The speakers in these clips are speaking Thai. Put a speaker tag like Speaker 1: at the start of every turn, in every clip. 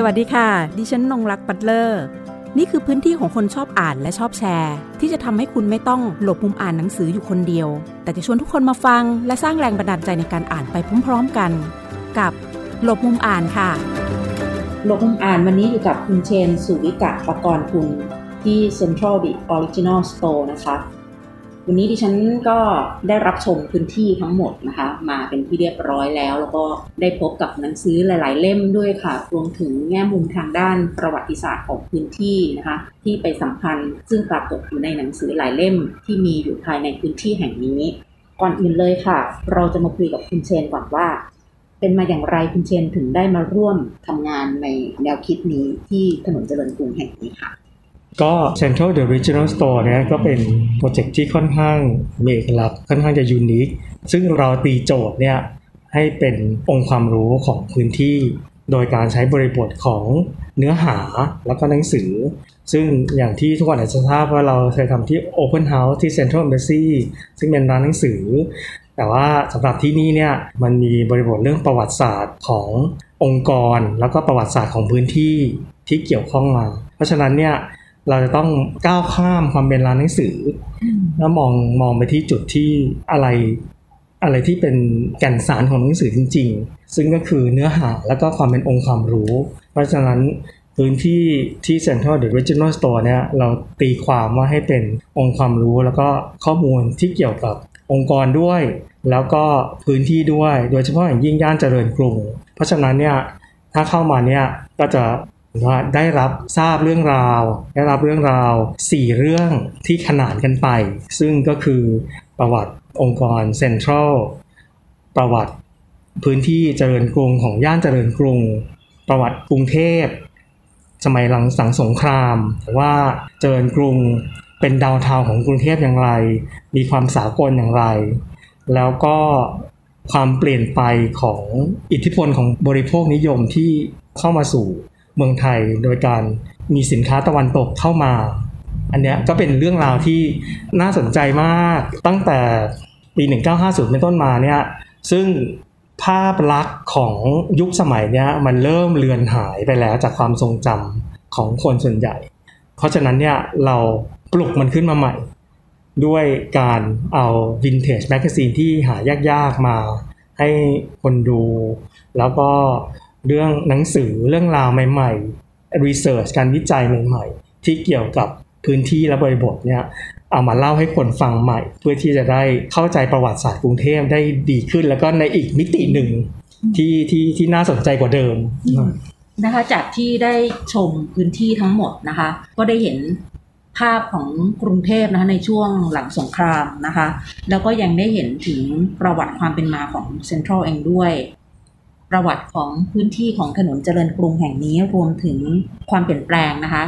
Speaker 1: สวัสดีค่ะ ดิฉันนงรักปัตเลอร์ นี่คือพื้นที่ของคนชอบอ่านและชอบแชร์ ที่จะทำให้คุณไม่ต้องหลบมุมอ่านหนังสืออยู่คนเดียว แต่จะชวนทุกคนมาฟัง และสร้างแรงบันดาลใจในการอ่านไปพร้อมๆกัน กับหลบมุมอ่านค่ะ หลบมุมอ่านวันนี้อยู่กับคุณเชนสุวิกะปกรณ์คุณที่ Central The Original Store นะคะ วันนี้ดิฉันก็ได้รับชมพื้นที่ทั้งหมดนะคะ มาเป็นที่เรียบร้อยแล้ว แล้วก็ได้พบกับหนังสือหลาย ๆ เล่มด้วยค่ะ รวมถึงแง่มุมทางด้านประวัติศาสตร์ของพื้นที่นะคะ ที่ไปสัมพันธ์ซึ่งปรากฏอยู่ในหนังสือหลายเล่มที่มีอยู่ภายในพื้นที่แห่งนี้ ก่อนอื่นเลยค่ะ เราจะมาคุยกับคุณเชนก่อนว่า เป็นมาอย่างไรคุณเชนถึงได้มาร่วมทำงานในแนวคิดนี้ที่ถนนเจริญกรุงแห่งนี้ค่ะ
Speaker 2: ก็ Central The Regional Store เนี่ยก็เป็นโปรเจกต์ที่ค่อนข้างมีเอกลักษณ์ค่อนข้างจะยูนิคซึ่งเราตีโจทย์เนี่ยให้เป็นองค์ความรู้ของพื้นที่ โดยการใช้บริบทของเนื้อหาแล้วก็หนังสือ ซึ่งอย่างที่ทุกคนอาจจะทราบว่าเราเคยทำที่ Open House ที่ Central Embassy ซึ่งเป็นร้านหนังสือ แต่ว่าสำหรับที่นี่เนี่ยมันมีบริบทเรื่องประวัติศาสตร์ขององค์กร แล้วก็ประวัติศาสตร์ของพื้นที่ที่เกี่ยวข้องมา เพราะฉะนั้นเนี่ย เราจะต้องก้าวข้ามความเป็นร้านหนังสือ แล้วมองมองไปที่จุดที่อะไร อะไรที่เป็นแก่นสารของหนังสือจริง ๆ ซึ่งก็คือเนื้อหาแล้วก็ความเป็นองค์ความรู้ เพราะฉะนั้นพื้นที่ที่ Central The Regional Store เนี่ยเราตีความว่าให้เป็นองค์ความรู้แล้วก็ข้อมูลที่เกี่ยวกับองค์กรด้วย แล้วก็พื้นที่ด้วย โดยเฉพาะอย่างยิ่งย่านเจริญกรุง เพราะฉะนั้นเนี่ยถ้าเข้ามาเนี่ยก็จะ ว่าได้รับทราบเรื่องราว ได้รับเรื่องราว 4 เรื่องที่ขนานกันไป ซึ่งก็คือประวัติองค์กรเซ็นทรัลประวัติพื้นที่เจริญกรุงของย่านเจริญกรุง ประวัติกรุงเทพสมัยหลังสังสงคราม ว่าเจริญกรุงเป็นดาวเทาของกรุงเทพอย่างไร มีความสากลอย่างไร แล้วก็ความเปลี่ยนไปของอิทธิพลของบริโภคนิยมที่เข้ามาสู่ เมืองไทยโดยการมีสินค้าตะวันตกเข้ามา อันเนี้ยก็เป็นเรื่องราวที่น่าสนใจมากตั้งแต่ปี 1950 เป็นต้นมาเนี่ยซึ่งภาพลักษณ์ของยุคสมัยเนี้ยมันเริ่มเลือนหายไปแล้วจากความทรงจำของคนส่วนใหญ่ เพราะฉะนั้นเนี่ยเราปลุกมันขึ้นมาใหม่ ด้วยการเอา vintage magazine ที่หายากๆมาให้คนดู แล้วก็ เรื่องหนังสือเรื่องราวใหม่ๆ research การวิจัยใหม่ๆ ที่เกี่ยวกับพื้นที่และบริบทเนี่ยเอามาเล่าให้คนฟังใหม่ เพื่อที่จะได้เข้าใจประวัติศาสตร์กรุงเทพได้ดีขึ้น แล้วก็ในอีกมิติหนึ่งที่ที่ที่น่าสนใจกว่าเดิม
Speaker 1: นะคะจากที่ได้ชมพื้นที่ทั้งหมดนะคะ ก็ได้เห็นภาพของกรุงเทพนะคะในช่วงหลังสงครามนะคะ แล้วก็ยังได้เห็นถึงประวัติความเป็นมาของเซ็นทรัลเองด้วย ประวัติของพื้นที่ของถนนเจริญกรุงแห่งนี้รวมถึงความเปลี่ยนแปลงนะคะ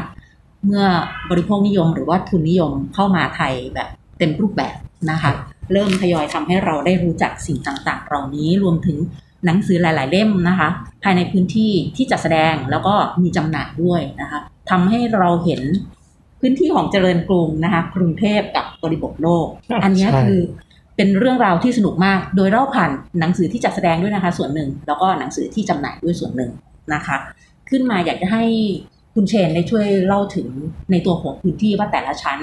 Speaker 1: เมื่อบริโภคนิยมหรือว่าทุนนิยมเข้ามาไทยแบบเต็มรูปแบบนะคะ เริ่มทยอยทำให้เราได้รู้จักสิ่งต่างๆ เหล่านี้รวมถึงหนังสือหลาย ๆ เล่มนะคะ ภายในพื้นที่ที่จัดแสดงแล้วก็มีจำหน่ายด้วยนะคะทำให้เราเห็นพื้นที่ของเจริญกรุงนะคะ กรุงเทพกับบริบทโลก อันนี้คือ เป็นเรื่องราวที่สนุกมาก โดยเล่าผ่านหนังสือที่จัดแสดงด้วยนะคะ ส่วนหนึ่ง แล้วก็หนังสือที่จำหน่ายด้วยส่วนหนึ่งนะคะ ขึ้นมาอยากจะให้คุณเชนได้ช่วยเล่าถึงในตัวของพื้นที่ว่าแต่ละชั้น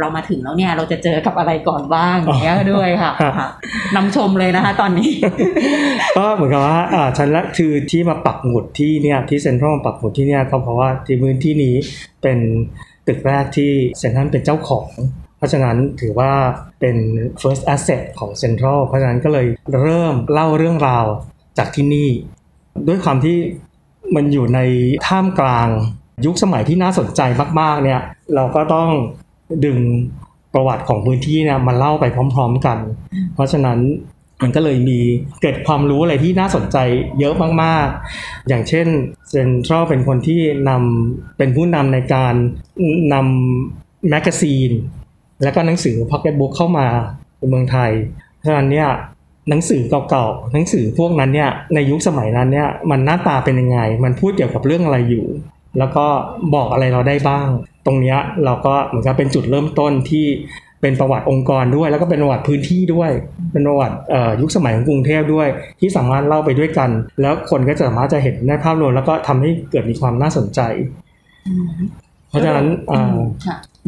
Speaker 1: เรามาถึงแล้วเนี่ยเราจะเจอกับอะไรก่อนบ้างอย่างเงี้ยด้วยค่ะนำชมเลยนะคะ ตอนนี้
Speaker 2: ก็เหมือนกับว่าอ่าชั้นละคือที่มาปักหมุดที่เนี่ยที่เซ็นทรัลปักหมุดที่เนี่ยก็เพราะว่าที่พื้นที่นี้เป็นตึกแรกที่เซ็นทรัลเป็นเจ้าของ เพราะฉะนั้นถือว่าเป็น first asset ของเซ็นทรัลเพราะฉะนั้นก็เลยเริ่มเล่าเรื่องราวจากที่นี่ ด้วยความที่มันอยู่ในท่ามกลางยุคสมัยที่น่าสนใจมากๆเนี่ยเราก็ต้องดึงประวัติของพื้นที่เนี่ยมาเล่าไปพร้อม ๆกัน เพราะฉะนั้นมันก็เลยมีเกิดความรู้อะไรที่น่าสนใจเยอะมากๆ อย่างเช่นเซนทรัลเป็นคนที่นำเป็นผู้นำในการนำ magazine และก็หนังสือพ็อกเก็ตบุ๊กเข้ามาในเมืองไทยเพราะฉะนั้นเนี่ยหนังสือเก่าๆหนังสือพวกนั้นเนี่ยในยุคสมัยนั้นเนี่ยมันหน้าตาเป็นยังไง มันพูดเกี่ยวกับเรื่องอะไรอยู่ แล้วก็บอกอะไรเราได้บ้าง ตรงนี้เราก็เหมือนกับเป็นจุดเริ่มต้นที่เป็นประวัติองค์กรด้วย แล้วก็เป็นประวัติพื้นที่ด้วย เป็นประวัติเอ่อยุคสมัยของกรุงเทพด้วย ที่สามารถเล่าไปด้วยกัน แล้วคนก็จะสามารถจะเห็นในภาพรวมแล้วก็ทำให้เกิดมีความน่าสนใจ
Speaker 1: อืม
Speaker 2: เพราะฉะนั้น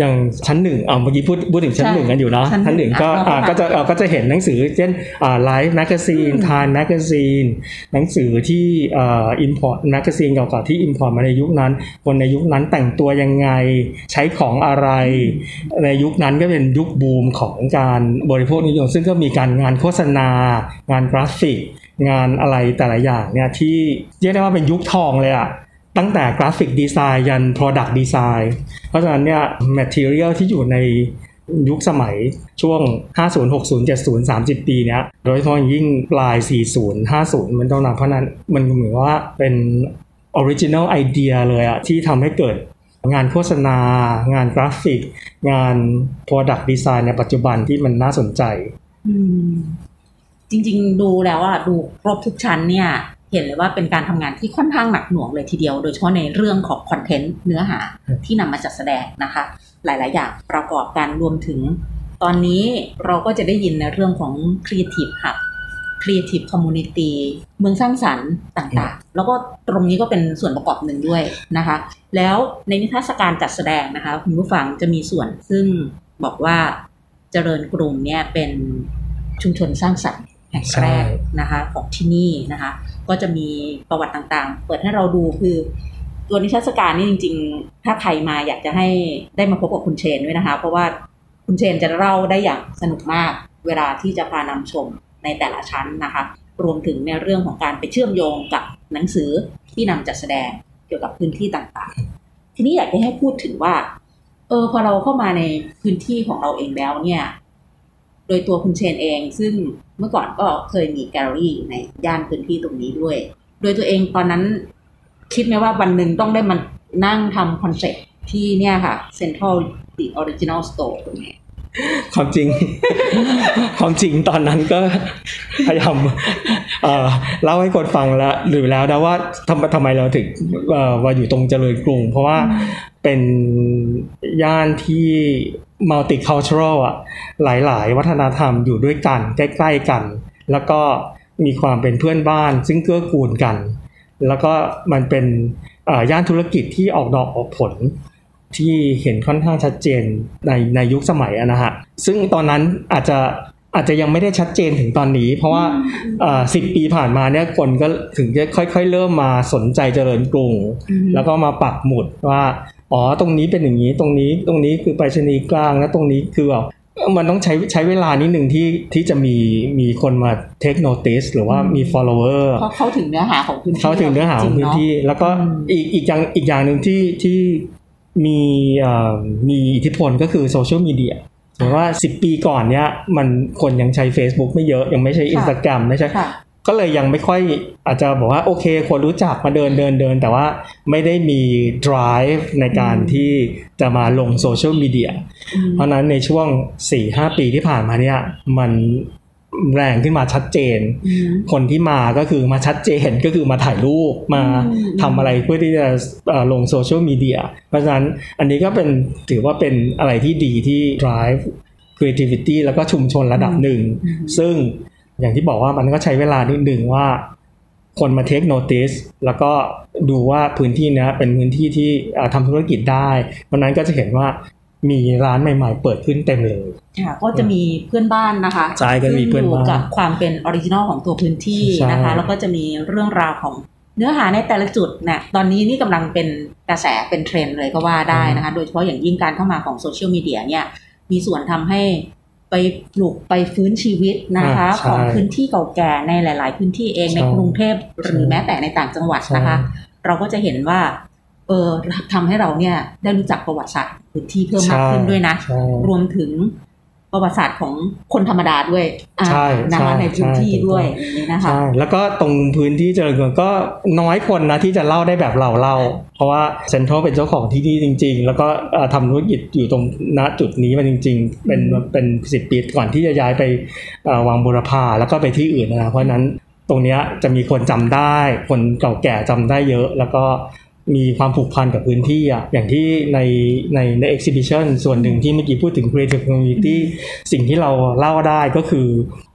Speaker 2: อ่า
Speaker 1: ค่ะ
Speaker 2: อย่างชั้นหนึ่งอ่าเมื่อกี้พูดพูดถึงชั้น
Speaker 1: ใช่
Speaker 2: หนึ่งกันอยู่เนาะ
Speaker 1: ชั้นหนึ่ง
Speaker 2: ชั้นหนึ่งก็
Speaker 1: อะ
Speaker 2: อ่า
Speaker 1: เราก็
Speaker 2: ก็จะเราก็จะเห็นหนังสือเช่นอ่า Life magazine
Speaker 1: อืม
Speaker 2: Time magazineหนังสือที่อ่า import แมกกาซีนเก่าๆที่ import มาในยุคนั้น คนในยุคนั้นแต่งตัวยังไงใช้ของอะไร ในยุคนั้นก็เป็นยุคบูมของการบริโภคนิยม ซึ่งก็มีการงานโฆษณา งานกราฟิก งานอะไรแต่ละอย่างเนี่ยที่เรียกได้ว่าเป็นยุคทองเลยอะ ตั้งแต่ graphic design ยัน Product Design เพราะฉะนั้นเนี่ย Material ที่อยู่ในยุคสมัยช่วง 50 60 70 30 ปีเนี้ย โดยเฉพาะยิ่งปลาย 40 50 มันต้องนำเพราะนั้นมันเหมือนว่าเป็น Original Idea เลยอะที่ทำให้เกิดงานโฆษณา งานกราฟิก งาน Product Design ในปัจจุบันที่มันน่าสนใจ
Speaker 1: จริง ๆ ดูแล้วอะดูครบทุกชั้นเนี่ย เห็นเลยว่าเป็นการทำงานที่ค่อนข้างหนักหน่วงเลยทีเดียว โดยเฉพาะในเรื่องของคอนเทนต์เนื้อหาที่นำมาจัดแสดงนะคะ หลาย ๆ อย่างประกอบกันรวมถึง ตอนนี้เราก็จะได้ยินในเรื่องของ Creative Hub Creative Community เมืองสร้างสรรค์ต่าง ๆ แล้วก็ตรงนี้ก็เป็นส่วนประกอบหนึ่งด้วยนะคะ แล้วในนิทรรศการจัดแสดงนะคะคุณผู้ฟังจะมีส่วนซึ่งบอกว่าเจริญกรุงเนี่ยเป็นชุมชนสร้างสรรค์แห่งแรกนะคะของที่นี่นะคะ ก็จะมีประวัติต่างๆ เปิดให้เราดูคือ ตัวนิทรรศการนี่จริง ๆ ถ้าใครมาอยากจะให้ได้มาพบกับคุณเชนด้วยนะคะ เพราะว่าคุณเชนจะเล่าได้อย่างสนุกมากเวลาที่จะพานำชมในแต่ละชั้นนะคะ รวมถึงในเรื่องของการไปเชื่อมโยงกับหนังสือที่นำจัดแสดงเกี่ยวกับพื้นที่ต่างๆ ทีนี้อยากจะให้พูดถึงว่า เออพอเราเข้ามาในพื้นที่ของเราเองแล้วเนี่ย โดยตัวคุณเชนเองซึ่ง เมื่อก่อนก็เคยมีแกลเลอรี่ในย่านพื้นที่ตรงนี้ด้วย โดยตัวเองตอนนั้นคิดไหมว่าวันหนึ่งต้องได้มานั่งทำ concept ที่เนี่ยค่ะ Central The Original Store ตรงนี้
Speaker 2: ความจริง ความจริงตอนนั้นก็พยายามเล่าให้คนฟังแล้วหรือแล้วนะว่าทำทำไมเราถึงเอ่อมาอยู่ตรงเจริญกรุง เพราะว่าเป็นย่านที่ multicultural อะหลาย ๆ วัฒนธรรมอยู่ด้วยกัน ใกล้ๆกัน แล้วก็มีความเป็นเพื่อนบ้าน ซึ่งเกื้อกูลกัน แล้วก็มันเป็นเอ่อย่านธุรกิจที่ออกดอกออกผลที่เห็นค่อนข้างชัดเจนในในยุคสมัยอะนะฮะซึ่งตอนนั้นอาจจะอาจจะยังไม่ได้ชัดเจนถึงตอนนี้ เพราะว่าสิบปีผ่านมาเนี่ยคนก็ถึงจะค่อย ๆ เริ่มมาสนใจเจริญกรุง
Speaker 1: อืม
Speaker 2: แล้วก็มาปักหมุดว่า อ๋อตรงนี้เป็นอย่างนี้ตรงนี้ตรงนี้คือไปรษณีย์กลางแล้วตรงนี้คือแบบมันต้องใช้ใช้เวลานิดหนึ่งที่ที่จะมีมีคนมา take notice หรือว่ามี follower
Speaker 1: เพราะเข้าถึงเนื้อหาของพื้นที่
Speaker 2: เข้าถึงเนื้อหาของพื้นที่ แล้วก็
Speaker 1: อืม
Speaker 2: อีกอีกอย่างอีกอย่างหนึ่งที่ที่มีเอ่อมีอิทธิพลก็คือโซเชียลมีเดียสมมติว่า 10 ปีก่อนเนี้ยมันคนยังใช้ Facebook ไม่เยอะยังไม่ใช่ Instagram ไม่ใช่
Speaker 1: ค่ะ
Speaker 2: ก็เลยยังไม่ค่อยอาจจะบอกว่าโอเคคนรู้จักมาเดินเดินเดิน แต่ว่าไม่ได้มี drive ในการ
Speaker 1: อืม
Speaker 2: ที่จะมาลงโซเชียลมีเดีย
Speaker 1: อืม
Speaker 2: เพราะฉะนั้นในช่วง 4-5 ปีที่ผ่านมาเนี่ยมันแรงขึ้นมาชัดเจน
Speaker 1: อืม
Speaker 2: คนที่มาก็คือมาชัดเจนก็คือมาถ่ายรูปมา
Speaker 1: อืม
Speaker 2: ทำอะไรเพื่อที่จะเอ่อลงโซเชียลมีเดีย เพราะฉะนั้นอันนี้ก็เป็นถือว่าเป็นอะไรที่ดีที่ drive creativity แล้วก็ชุมชนระดับหนึ่ง
Speaker 1: อืม
Speaker 2: ซึ่ง อย่างที่บอกว่ามันก็ใช้เวลานิดหนึ่งว่า คนมา take notice แล้วก็ดูว่าพื้นที่เนี้ยเป็นพื้นที่ที่เอ่อทำธุรกิจได้วันนั้นก็จะเห็นว่ามีร้านใหม่ ๆ เปิดขึ้นเต็มเลย
Speaker 1: ค่ะก็จะมีเพื่อนบ้านนะคะ
Speaker 2: ใช่ก็มีเพื่อนบ้าน
Speaker 1: ซึ่งยู่กับความเป็น original ของตัวพื้นที่
Speaker 2: ใช่
Speaker 1: นะคะ แล้วก็จะมีเรื่องราวของเนื้อหาในแต่ละจุดเนี่ยตอนนี้นี่กำลังเป็นกระแสเป็นเทรนด์เลยก็ว่าได้นะคะ โดยเฉพาะอย่างยิ่งการเข้ามาของโซเชียลมีเดียเนี่ยมีส่วนทำให้ ไปปลูกไปฟื้นชีวิตนะคะ
Speaker 2: อ่าใช่
Speaker 1: ของพื้นที่เก่าแก่ในหลาย ๆ พื้นที่เอง
Speaker 2: ใช่
Speaker 1: ในกรุงเทพหรือแม้แต่ในต่างจังหวัดนะคะ เราก็จะเห็นว่าเออทำให้เราเนี่ยได้รู้จักประวัติศาสตร์พื้นที่เพิ่มมากขึ้นด้วยนะ
Speaker 2: ใช่
Speaker 1: รวมถึง ประวัติศาสตร์ของคนธรรมดาด้วยอ่า
Speaker 2: ใช่
Speaker 1: นะคะ
Speaker 2: ใช่
Speaker 1: ในพื้นที่
Speaker 2: ใช่
Speaker 1: ด้วยอย่างนี้นะคะ
Speaker 2: ใช่แล้วก็ตรงพื้นที่เจริญกรุงก็น้อยคนนะที่จะเล่าได้แบบเราเล่า เพราะว่าเซ็นทรัลเป็นเจ้าของที่นี่จริง ๆ แล้วก็เอ่อทำธุรกิจอยู่ตรงณจุดนี้มาจริง ๆ เป็น
Speaker 1: อืม
Speaker 2: เป็นสิบปีก่อนที่จะย้ายไปเอ่อวังบุรพาแล้วก็ไปที่อื่นนะเพราะฉะนั้นตรงเนี้ยจะมีคนจำได้ คนเก่าแก่จำได้เยอะ แล้วก็ มีความผูกพันกับพื้นที่อะอย่างที่ในในใน exhibition ส่วนหนึ่งที่เมื่อกี้พูดถึง creative community สิ่งที่เราเล่าได้ก็คือ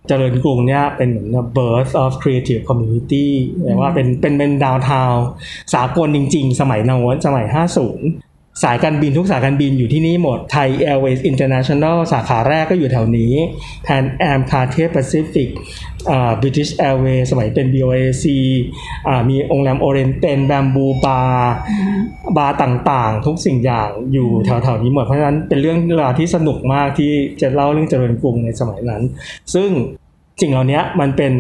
Speaker 2: เจริญกรุงเนี่ยเป็นเหมือน birth of creative community แปลว่าเป็นเป็นเป็นดาวทาวสากลจริง ๆ สมัยนวนสมัย 50 สายการบินทุกสายการบินอยู่ที่นี่หมดไทย Airways International สาขาแรกก็อยู่แถวนี้ Pan Am Cathay Pacific อ่า British Airways สมัยเป็น BOAC อ่ามีโรงแรมโอเรียนเต็ล Bamboo Bar บาร์ต่างๆ ทุกสิ่งอย่างอยู่แถวๆนี้หมด เพราะฉะนั้นเป็นเรื่องราวที่สนุกมากที่จะเล่าเรื่องเจริญกรุงในสมัยนั้น ซึ่งสิ่งเหล่านี้มันเป็น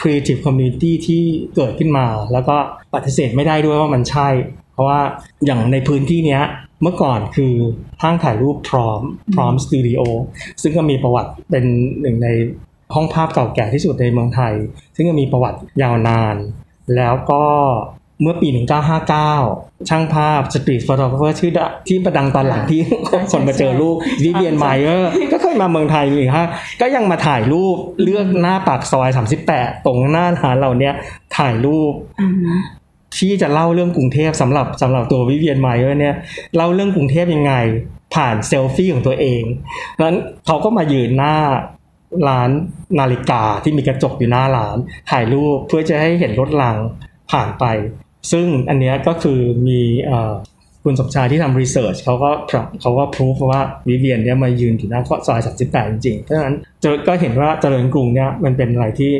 Speaker 2: creative community ที่เกิดขึ้นมา แล้วก็ปฏิเสธไม่ได้ด้วยว่ามันใช่เพ ราะว่าอย่างในพื้นที่เนี้ยเมื่อก่อนคือห้างถ่ายรูปพร้อมพร้อมสตูดิโอซึ่งก็มีประวัติเป็นหนึ่งในห้องภาพเก่าแก่ที่สุดในเมืองไทย ซึ่งก็มีประวัติยาวนาน แล้วก็เมื่อปี 1959 ช่างภาพสตรีทฟอโต g ร a ชื่อดะที่ประดังตอนหลังที่คนมาเจอรูป Vivian Maier ก็เคยมาเมืองไทยอีกฮะก็ยังมาถ่ายรูปเลือกหน้าปากซอย 38 ตรงหน้าร้านเราเนี่ยถ่ายรูป ที่จะเล่าเรื่องกรุงเทพสำหรับสำหรับตัววิเวียนไมเออร์เนี่ยเล่าเรื่องกรุงเทพยังไง ผ่านเซลฟี่ของตัวเองนั้นเขาก็มายืนหน้าร้านนาฬิกาที่มีกระจกอยู่หน้าร้านถ่ายรูปเพื่อจะให้เห็นรถรางผ่านไป ซึ่งอันเนี้ยก็คือมีอคุณสมชายที่ทำรีเสิร์ชเขาก็เขาก็พิสูจว่าวิเวียนเนี่ยมายืนอยู่หน้าซอย38จริงๆเพราะฉะนั้นก็เห็นว่าเจริญกรุงเนี่ยมันเป็นอะไรที่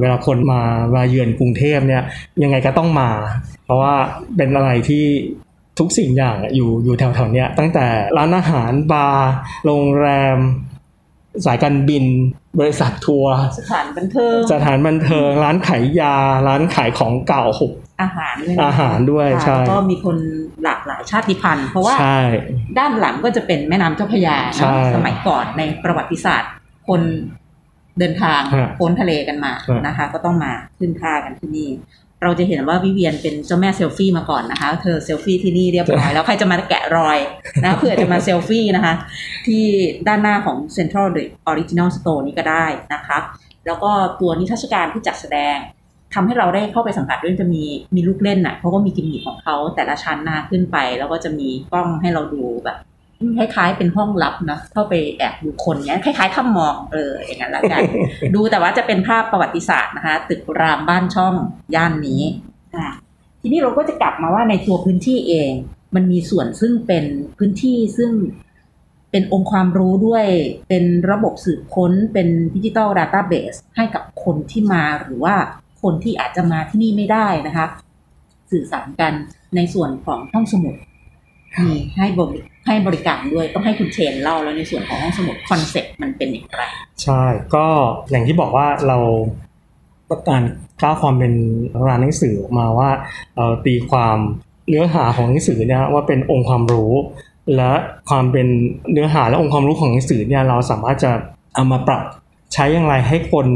Speaker 2: เวลาคนมามาเยือนกรุงเทพเนี่ยยังไงก็ต้องมา เพราะว่าเป็นอะไรที่ทุกสิ่งอย่างอะอยู่อยู่แถวๆเนี้ยตั้งแต่ร้านอาหารบาร์โรงแรม สายการบิน บริษัททัวร์
Speaker 1: สถานบันเทิง
Speaker 2: สถานบันเทิง ร้านขายยา ร้านขายของเก่าหุบ
Speaker 1: อาหารด้วยนะ
Speaker 2: อาหารด้วย
Speaker 1: ค่ะ
Speaker 2: ใช่
Speaker 1: แล้วก็มีคนหลากหลายชาติพันธุ์ เพราะว่า
Speaker 2: ใช่
Speaker 1: ด้านหลังก็จะเป็นแม่น้ำเจ้าพระยา
Speaker 2: ใช่
Speaker 1: นะสมัยก่อนในประวัติศาสตร์ คน เดินทาง
Speaker 2: ฮะ
Speaker 1: พ้นทะเลกันมา
Speaker 2: ฮะ
Speaker 1: นะคะ ก็ต้องมาขึ้นท่ากันที่นี่ เราจะเห็นว่าวิเวียนเป็นเจ้าแม่เซลฟี่มาก่อนนะคะ เธอเซลฟี่ที่นี่เรียบร้อยแล้วใครจะมาแกะรอยนะเผื่อจะมาเซลฟี่นะคะ ที่ด้านหน้าของ Central The Original Store นี้ก็ได้นะคะ แล้วก็ตัวนิทรรศการที่จัดแสดงทำให้เราได้เข้าไปสัมผัสด้วยจะมีมีลูกเล่นน่ะเขาก็มีกิมมิคของเขาแต่ละชั้นหน้าขึ้นไป แล้วก็จะมีกล้องให้เราดูแบบ คล้ายๆเป็นห้องลับนะเข้าไปแอบดูคนเนี้ยคล้ายๆถ้ำมองเอออย่างนั้นละกัน ดูแต่ว่าจะเป็นภาพประวัติศาสตร์นะคะ ตึกรามบ้านช่องย่านนี้อะทีนี้เราก็จะกลับมาว่าในตัวพื้นที่เอง มันมีส่วนซึ่งเป็นพื้นที่ซึ่งเป็นองค์ความรู้ด้วย เป็นระบบสืบค้น เป็นดิจิตอลดาต้าเบสให้กับคนที่มาหรือว่าคนที่อาจจะมาที่นี่ไม่ได้นะคะ สื่อสารกันในส่วนของห้องสมุดมีให้บริ ให้บริการด้วยต้องให้คุณเชนเล่าแล้วในส่วนของห้องสมุด concept มันเป็นอย่างไร
Speaker 2: ใช่ก็อย่างที่บอกว่าเราต้องการก้าวความเป็นร้านหนังสือออกมาว่าเราตีความเนื้อหาของหนังสือเนี่ยว่าเป็นองค์ความรู้ และความเป็นเนื้อหาและองค์ความรู้ของหนังสือเนี่ยเราสามารถจะเอามาปรับใช้อย่างไรให้คน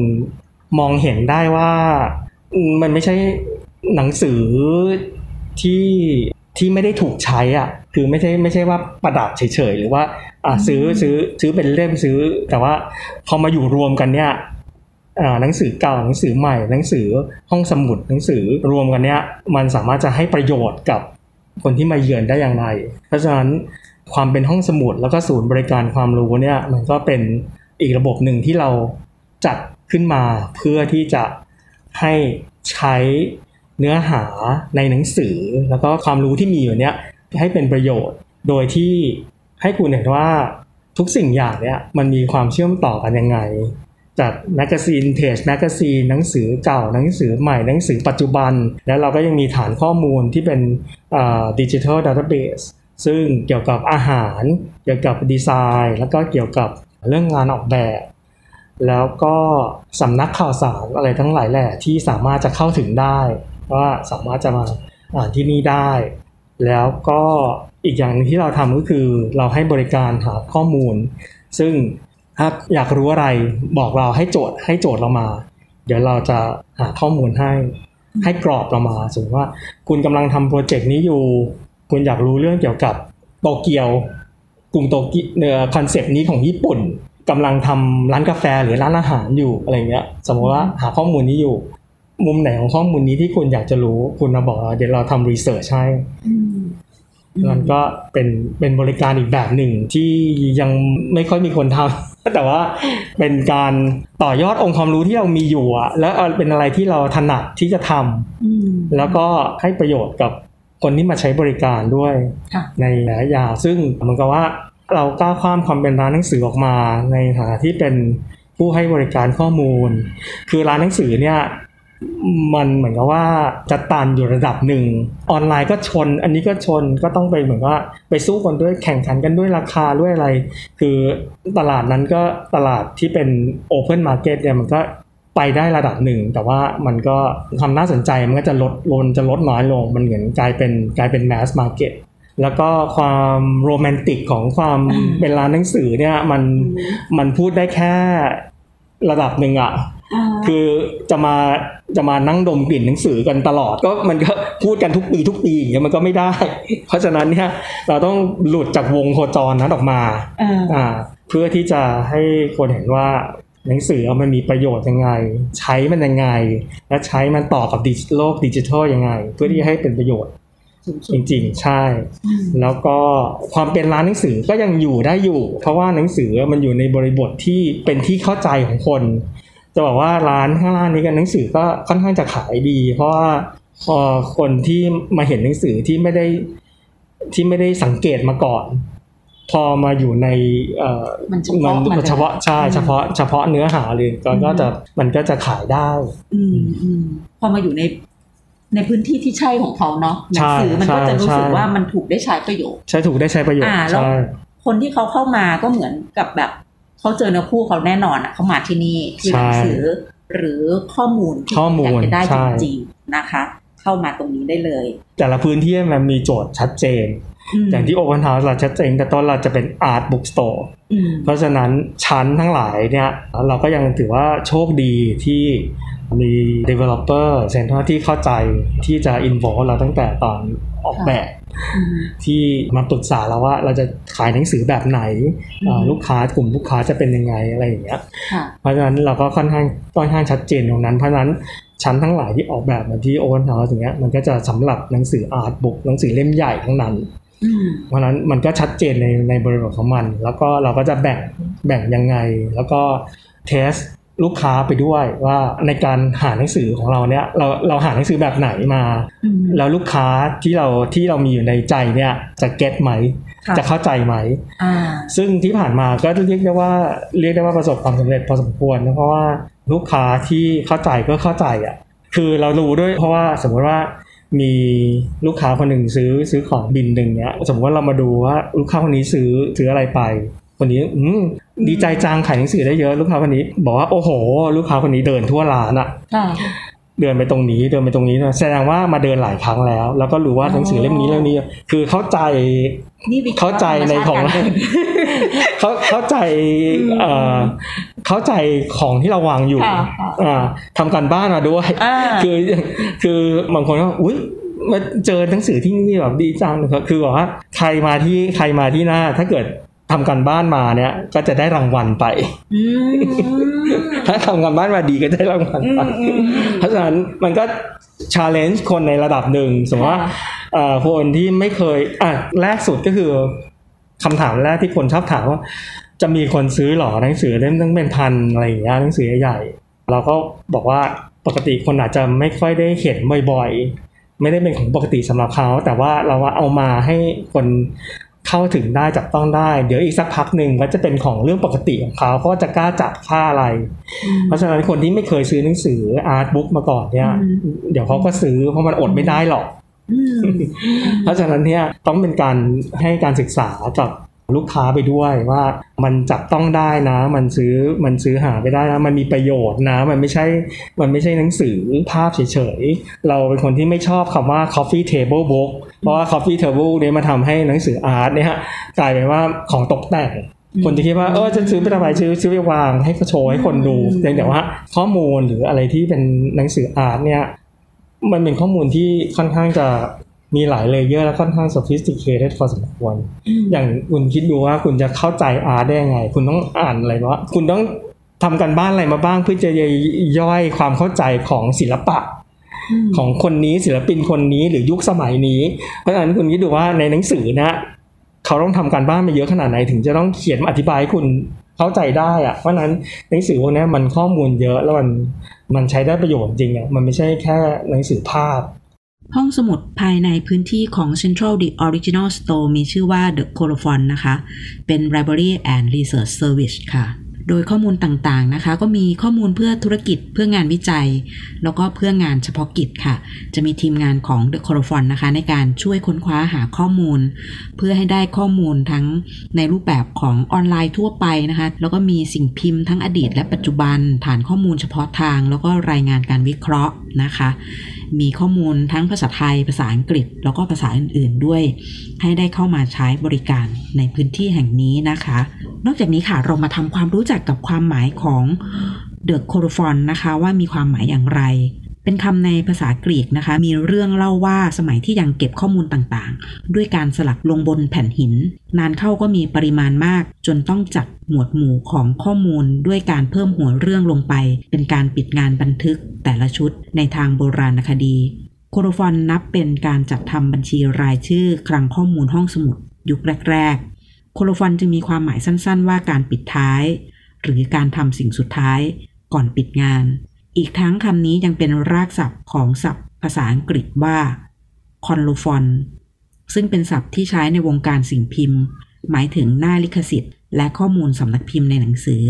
Speaker 2: มองเห็นได้ว่ามันไม่ใช่หนังสือที่ ที่ไม่ได้ถูกใช้อะคือไม่ใช่ไม่ใช่ว่าประดับเฉยๆหรือว่าอะซื้อซื้อซื้อเป็นเล่มซื้อ แต่ว่าพอมาอยู่รวมกันเนี่ยอ่าหนังสือเก่าหนังสือใหม่ หนังสือห้องสมุดหนังสือรวมกันเนี่ยมันสามารถจะให้ประโยชน์กับคนที่มาเยือนได้อย่างไร เพราะฉะนั้นความเป็นห้องสมุดแล้วก็ศูนย์บริการความรู้เนี่ยมันก็เป็นอีกระบบหนึ่งที่เราจัดขึ้นมาเพื่อที่จะให้ใช้ เนื้อหาในหนังสือ แล้วก็ความรู้ที่มีอยู่เนี่ยให้เป็นประโยชน์ โดยที่ให้คุณเห็นว่าทุกสิ่งอย่างเนี่ยมันมีความเชื่อมต่อกันยังไง จากแมกกาซีนวินเทจแมกกาซีนหนังสือเก่าหนังสือใหม่หนังสือปัจจุบัน แล้วเราก็ยังมีฐานข้อมูลที่เป็น digital databaseซึ่งเกี่ยวกับอาหาร เกี่ยวกับดีไซน์ แล้วก็เกี่ยวกับเรื่องงานออกแบบ แล้วก็สำนักข่าวสารอะไรทั้งหลายแหละที่สามารถจะเข้าถึงได้ ว่าสามารถจะมาอ่านที่นี่ได้ แล้วก็อีกอย่างหนึงที่เราทำก็คือเราให้บริการหาข้อมูล ซึ่งถ้าอยากรู้อะไรบอกเราให้โจทย์ให้โจทย์เรามา เดี๋ยวเราจะหาข้อมูลให้ให้กรอบเรามาสมมติว่าคุณกำลังทำ project นี้อยู่ คุณอยากรู้เรื่องเกี่ยวกับโตเกียวกรุงโตเกียวเนื้อ concept นี้ของญี่ปุ่นกำลังทำร้านกาแฟหรือร้านอาหารอยู่อะไรเงี้ย สมมติว่าหาข้อมูลนี้อยู่ มุมไหนของข้อมูลนี้ที่คุณอยากจะรู้ คุณมาบอกเราเดี๋ยวเราทำ research ให้
Speaker 1: อืม
Speaker 2: มันก็เป็นเป็นบริการอีกแบบหนึ่งที่ยังไม่ค่อยมีคนทำแต่ว่าเป็นการต่อยอดองค์ความรู้ที่เรามีอยู่อะแล้วเอาเป็นอะไรที่เราถนัดที่จะทำ
Speaker 1: อืม
Speaker 2: แล้วก็ให้ประโยชน์กับคนที่มาใช้บริการด้วย
Speaker 1: ค่ะ
Speaker 2: ในระยะยาวซึ่งเหมือนกับว่าเราก้าวข้ามความเป็นร้านหนังสือออกมาในฐานะที่เป็นผู้ให้บริการข้อมูล คือร้านหนังสือเนี่ย มันเหมือนกับว่าจะตันอยู่ระดับหนึ่งออนไลน์ก็ชน อันนี้ก็ชนก็ต้องไปเหมือนว่าไปสู้กันด้วยแข่งขันกันด้วยราคาด้วยอะไร คือตลาดนั้นก็ตลาดที่เป็น open market เนี่ยมันก็ไปได้ระดับหนึ่ง แต่ว่ามันก็ความน่าสนใจมันก็จะลดลงจะลดน้อยลง มันเหมือนกลายเป็นกลายเป็น mass market แล้วก็ความโรแมนติกของความ
Speaker 1: อืม
Speaker 2: เป็นร้านหนังสือเนี่ยมันมันพูดได้แค่ระดับหนึ่งอะา คือจะมาจะมานั่งดมกลิ่นหนังสือกันตลอด ก็มันก็พูดกันทุกปีทุกปีอย่างเงี้ยมันก็ไม่ได้ เพราะฉะนั้นเนี่ยเราต้องหลุดจากวงโคจรนั้นออกมา
Speaker 1: เออ
Speaker 2: อ่าเพื่อที่จะให้คนเห็นว่าหนังสือมันมีประโยชน์ยังไง ใช้มันยังไง และใช้มันต่อกับดิจิโลกดิจิทัลยังไง เพื่อที่จะให้เป็นประโยชน์
Speaker 1: สูงสุ
Speaker 2: จ
Speaker 1: ด
Speaker 2: ริงๆ ใช่
Speaker 1: อืม
Speaker 2: แล้วก็ความเป็นร้านหนังสือก็ยังอยู่ได้อยู่ เพราะว่าหนังสือมันอยู่ในบริบทที่เป็นที่เข้าใจของคน จะบอกว่าร้านข้างล่างนี้กันหนังสือก็ค่อนข้างจะขายดี เพราะว่าพอคนที่มาเห็นหนังสือที่ไม่ได้ที่ไม่ได้สังเกตมาก่อน พอมาอยู่ในเอ่อ
Speaker 1: มันเฉพาะมัน
Speaker 2: เฉพาะใช่
Speaker 1: อืม
Speaker 2: เฉพาะเฉพาะเนื้อหาเลยก็
Speaker 1: อืม
Speaker 2: ก็จะมันก็จะขายได้
Speaker 1: อืมอืมพอมาอยู่ในในพื้นที่ที่ใช่ของเขาเนาะหนังสือมันก็จะรู้สึก
Speaker 2: ใช่
Speaker 1: ว่ามันถูกได้ใช้ประโยชน์
Speaker 2: ใช้ถูกได้ใช้ประโยชน์
Speaker 1: อ่าแล้ว
Speaker 2: ใช่
Speaker 1: คนที่เขาเข้ามาก็เหมือนกับแบบ เขาเจอเนื้อคู่เขาแน่นอนอะเขามาที่นี่คือหนังสือ หรือข้อมูลที่
Speaker 2: ข้อมูล
Speaker 1: อยากจะได้
Speaker 2: ใช่
Speaker 1: จริงๆนะคะ เข้ามาตรงนี้ได้เลย
Speaker 2: แต่ละพื้นที่มันมีโจทย์ชัดเจน
Speaker 1: ม
Speaker 2: อย่างที่ Open House เราชัดเจนแต่ต้นเราจะเป็น Art Bookstore
Speaker 1: อืม
Speaker 2: เพราะฉะนั้นชั้นทั้งหลายเนี่ย เราก็ยังถือว่าโชคดีที่มี developer center ที่เข้าใจที่จะ involve เราตั้งแต่ตอนออกแบบ
Speaker 1: อืม
Speaker 2: ที่มาปรึกษาเราว่าเราจะขายหนังสือแบบไหน
Speaker 1: อืม
Speaker 2: อ่าลูกค้ากลุ่มลูกค้าจะเป็นยังไงอะไรอย่างเงี้ย
Speaker 1: ค่ะ
Speaker 2: เพราะฉะนั้นเราก็ค่อนข้างค่อนข้างชัดเจนตรงนั้น เพราะฉะนั้นชั้นทั้งหลายที่ออกแบบมาที่ Open House อย่างเงี้ยมันก็จะสำหรับหนังสืออาร์ตบุ๊กหนังสือเล่มใหญ่ทั้งนั้น
Speaker 1: อืม
Speaker 2: เพราะฉะนั้นมันก็ชัดเจนในในบริบทของมัน แล้วก็เราก็จะแบ่งแบ่งยังไง แล้วก็เทส ลูกค้าไปด้วยว่าในการหาหนังสือของเราเนี่ยเราเราหาหนังสือแบบไหนมา
Speaker 1: อืม
Speaker 2: แล้วลูกค้าที่เราที่เรามีอยู่ในใจเนี่ยจะเก็ตไหม
Speaker 1: ค่ะ
Speaker 2: จะเข้าใจไหม
Speaker 1: อ่า
Speaker 2: ซึ่งที่ผ่านมาก็เรียกได้ว่าเรียกได้ว่าประสบความสำเร็จพอสมควรนะเพราะว่าลูกค้าที่เข้าใจก็เข้าใจอะคือเรารู้ด้วยเพราะว่าสมมติว่ามีลูกค้าคนหนึ่งซื้อซื้อของบินหนึ่งเนี้ยสมมติว่าเรามาดูว่าลูกค้าคนนี้ซื้อซื้ออะไรไป คนนี้อืม ดีใจจังขายหนังสือได้เยอะลูกค้าคนนี้ บอกว่าโอ้โห ลูกค้าคนนี้เดินทั่วร้านอะ
Speaker 1: ค่ะ
Speaker 2: เดินไปตรงนี้เดินไปตรงนี้นะแสดงว่ามาเดินหลายครั้งแล้ว แล้วก็รู้ว่าหนังสือเล่มนี้เล่มนี้ คือเข้าใจ
Speaker 1: นี่วิคระห์
Speaker 2: เข้าใจในของ
Speaker 1: ธรรมชาติการเดิน
Speaker 2: เขาเข้าใจ
Speaker 1: อืม
Speaker 2: เอ่อเข้าใจของที่เราวางอยู่
Speaker 1: ค่ะค่ะ
Speaker 2: อ่าทำการบ้านมาด้วย
Speaker 1: อ่า
Speaker 2: คือคือบางคนก็อุ้ยมาเจอหนังสือที่นี่แบบดีจังคือคือบอกว่าใครมาที่ใครมาที่หน้า ถ้าเกิด ทำการบ้านมาเนี่ย ก็จะได้รางวัลไป
Speaker 1: อืม
Speaker 2: ถ้าทำการบ้านมาดีก็ได้รางวัล
Speaker 1: อื
Speaker 2: ไป
Speaker 1: มอืมอืม
Speaker 2: เพราะฉะนั้นมันก็ชาเลนจ์คนในระดับหนึ่ง สมมติว่า
Speaker 1: ค่ะ
Speaker 2: เอ่อคนที่ไม่เคยอะแรกสุดก็คือคำถามแรกที่คนชอบถามว่า จะมีคนซื้อหรอหนังสือเล่มตั้งเป็นพันอะไรอย่างเงี้ยหนังสือใหญ่ๆเราก็บอกว่าปกติคนอาจจะไม่ค่อยได้เห็นบ่อยๆ ไม่ได้เป็นของปกติสำหรับเขา แต่ว่าเราว่าเอามาให้คน เข้าถึงได้จับต้องได้ เดี๋ยวอีกสักพักหนึ่งก็จะเป็นของเรื่องปกติของเขาเขาก็จะกล้าจับค่าอะไร เพราะฉะนั้นคนที่ไม่เคยซื้อหนังสืออาร์ตบุ๊กมาก่อนเนี่ย
Speaker 1: อืม
Speaker 2: เดี๋ยวเขาก็ซื้อเพราะมันอดไม่ได้หรอก
Speaker 1: อืม
Speaker 2: เพราะฉะนั้นเนี่ยต้องเป็นการให้การศึกษากับลูกค้าไปด้วยว่ามันจับต้องได้นะ มันซื้อมันซื้อหาไปได้นะ มันมีประโยชน์นะ มันไม่ใช่มันไม่ใช่หนังสือภาพเฉยๆ เราเป็นคนที่ไม่ชอบคำว่า coffee table book เพราะว่า coffee table เนี่ยมาทำให้หนังสือ art เนี่ยกลายเป็นว่าของตกแต่งคนจะคิดว่าเออจะซื้อไปทำไมซื้อซื้อไปวางให้เขาโชว์ให้คนดู
Speaker 1: อืม
Speaker 2: เพียงแต่ว่าข้อมูลหรืออะไรที่เป็นหนังสือ art เนี่ยมันเป็นข้อมูลที่ค่อนข้างจะมีหลาย layer และค่อนข้าง sophisticated พอสมควร อย่างคุณคิดดูว่าคุณจะเข้าใจ art ได้ยังไง คุณต้องอ่านอะไรวะคุณต้องทำการบ้านอะไรมาบ้างเพื่อจะย่อยความเข้าใจของศิลปะ
Speaker 1: ม
Speaker 2: ของคนนี้ศิลปินคนนี้หรือยุคสมัยนี้ เพราะฉะนั้นคุณคิดดูว่าในหนังสือนะเขาต้องทำการบ้านมาเยอะขนาดไหนถึงจะต้องเขียนอธิบายให้คุณเข้าใจได้อะเพราะฉะนั้นหนังสือพวกนี้มันข้อมูลเยอะแล้วมันมันใช้ได้ประโยชน์จริงอะมันไม่ใช่แค่หนังสือภาพ
Speaker 3: ห้องสมุดภายในพื้นที่ของ Central The Original Store มีชื่อว่า The Colophon นะคะ เป็น Library and Research Service ค่ะ โดยข้อมูลต่างๆนะคะ ก็มีข้อมูลเพื่อธุรกิจเพื่องานวิจัย แล้วก็เพื่องานเฉพาะกิจค่ะ จะมีทีมงานของ The c o r o f o n นะคะ ในการช่วยค้นคว้าหาข้อมูล เพื่อให้ได้ข้อมูลทั้งในรูปแบบของออนไลน์ทั่วไปนะคะ แล้วก็มีสิ่งพิมพ์ทั้งอดีตและปัจจุบัน ฐานข้อมูลเฉพาะทาง แล้วก็รายงานการวิเคราะห์ นะคะ มีข้อมูลทั้งภาษาไทย ภาษาอังกฤษ แล้วก็ภาษาอื่น ๆ ด้วย ให้ได้เข้ามาใช้บริการในพื้นที่แห่งนี้นะคะ นอกจากนี้ค่ะเรามาทำความรู้จักกับความหมายของเดอะโคโรฟอนนะคะ ว่ามีความหมายอย่างไร เป็นคำในภาษากรีกนะคะ มีเรื่องเล่าว่าสมัยที่ยังเก็บข้อมูลต่างๆ ด้วยการสลักลงบนแผ่นหิน นานเข้าก็มีปริมาณมาก จนต้องจัดหมวดหมู่ของข้อมูลด้วยการเพิ่มหัวเรื่องลงไป เป็นการปิดงานบันทึกแต่ละชุดในทางโบราณคดี โคโรฟอนนับเป็นการจัดทำบัญชีรายชื่อคลังข้อมูลห้องสมุด ยุคแรกๆ โคโลฟอนจึงมีความหมายสั้นๆ ว่าการปิดท้าย หรือการทำสิ่งสุดท้าย ก่อนปิดงาน อีกทั้งคำนี้ยังเป็นรากศัพท์ของศัพท์ภาษาอังกฤษว่าคอนโลฟอนซึ่งเป็นศัพท์ที่ใช้ในวงการสิ่งพิมพ์ หมายถึงหน้าลิขสิทธิ์ และข้อมูลสำนักพิมพ์ในหนังสือ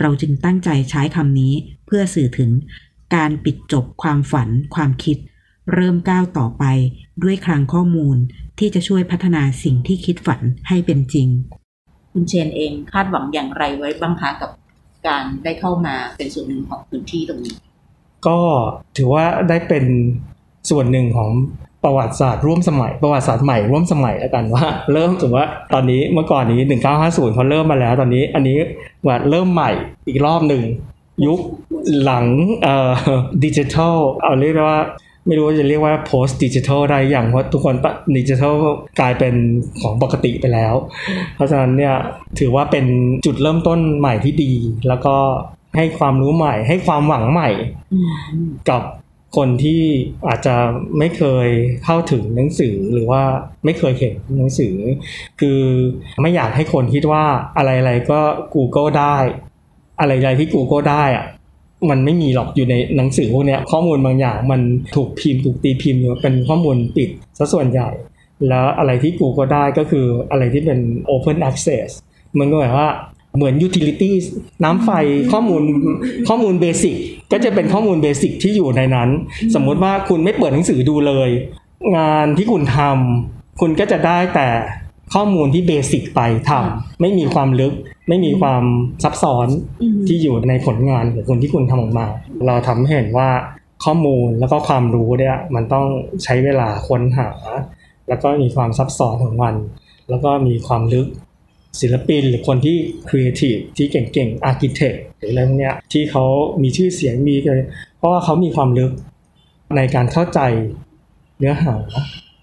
Speaker 3: เราจึงตั้งใจใช้คำนี้เพื่อสื่อถึงการปิดจบความฝัน ความคิด เริ่มก้าวต่อไปด้วยคลังข้อมูลที่จะช่วยพัฒนาสิ่งที่คิดฝันให้เป็นจริง
Speaker 1: คุณเชนเองคาดหวังอย่างไรไว้บ้างคะกับ การได้เข้ามาเป็นส่วนหนึ่งของพื้นที่ตรงนี้
Speaker 2: ก็ถือว่าได้เป็นส่วนหนึ่งของประวัติศาสตร์ร่วมสมัยประวัติศาสตร์ใหม่ร่วมสมัยแล้วกันว่า เริ่มถึงว่าตอนนี้เมื่อก่อนนี้ 1950เขาเริ่มมาแล้ว ตอนนี้อันนี้ว่าเริ่มใหม่อีกรอบหนึ่งยุคหลังเอ่อดิจิทัลเอาเรียกว่า ไม่รู้ว่าจะเรียกว่า post digital ได้อย่างเพราะทุกคนดิจิทัลกลายเป็นของปกติไปแล้ว เพราะฉะนั้นเนี่ยถือว่าเป็นจุดเริ่มต้นใหม่ที่ดี แล้วก็ให้ความรู้ใหม่ ให้ความหวังใหม่ กับคนที่อาจจะไม่เคยเข้าถึงหนังสือหรือว่าไม่เคยเห็นหนังสือ คือไม่อยากให้คนคิดว่าอะไรๆก็ Google ได้ อะไรๆที่ Google ได้อะ มันไม่มีหรอกอยู่ในหนังสือพวกนี้ข้อมูลบางอย่างมันถูกพิมพ์ถูกตีพิมพ์อยู่เป็นข้อมูลปิดซะส่วนใหญ่ แล้วอะไรที่ Google ได้ก็คืออะไรที่เป็น Open Access มันก็หมายว่าเหมือน utilities น้ำไฟข้อมูลข้อมูลเบสิกก็จะเป็นข้อมูลเบสิกที่อยู่ในนั้น สมมติว่าคุณไม่เปิดหนังสือดูเลย งานที่คุณทคุณก็จะได้แต่ข้อมูลที่ basic ไปทำไม่มีความลึก ไม่มีความซับซ้อนที่อยู่ในผลงานของคนที่คุณทำออกมา เราทำให้เห็นว่าข้อมูลแล้วก็ความรู้เนี่ยมันต้องใช้เวลาค้นหา แล้วก็มีความซับซ้อนของมัน แล้วก็มีความลึกศิลปินหรือคนที่ครีเอทีฟที่เก่งๆ architect หรืออะไรพวกเนี้ยที่เขามีชื่อเสียงมีเลยเพราะว่าเขามีความลึกในการเข้าใจเนื้อหา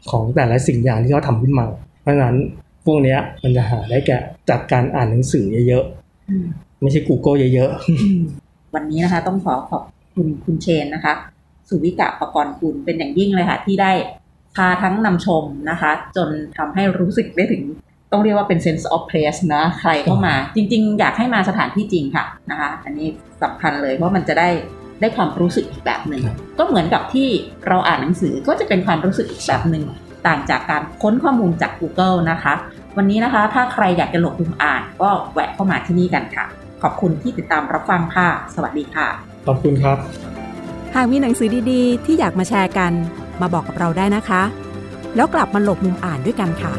Speaker 2: ของแต่ละสิ่งอย่างที่เขาทำขึ้นมา เพราะฉะนั้น พวกเนี้ยมันจะหาได้แก่จากการอ่านหนังสือเยอะๆ ไม่ใช่ Google เยอะๆ
Speaker 1: วันนี้นะคะ ต้องขอขอบคุณคุณเชนนะคะ สุวิกะประกรณ์คุณเป็นอย่างยิ่งเลยค่ะ ที่ได้พาทั้งนำชมนะคะ จนทำให้รู้สึกได้ถึงต้องเรียกว่าเป็น sense of place นะ ใครเข้ามา จริง ๆ อยากให้มาสถานที่จริงค่ะนะคะ อันนี้สำคัญเลยเพราะมันจะได้ได้ความรู้สึกอีกแบบหนึ่ง
Speaker 2: ครับ
Speaker 1: ก็เหมือนกับที่เราอ่านหนังสือก็จะเป็นความรู้สึกอีกแบบหนึ่ง ต่างจากการค้นข้อมูลจาก Google นะคะ วันนี้นะคะ ถ้าใครอยากจะโหลดมุมอ่าน ก็แวะเข้ามาที่นี่กันค่ะ ขอบคุณที่ติดตามรับฟังค่ะ สวัสดีค่ะ
Speaker 2: ขอบคุณครับ
Speaker 4: หากมีหนังสือดีๆ ที่อยากมาแชร์กัน มาบอกกับเราได้นะคะ แล้วกลับมาหลบมุมอ่านด้วยกันค่ะ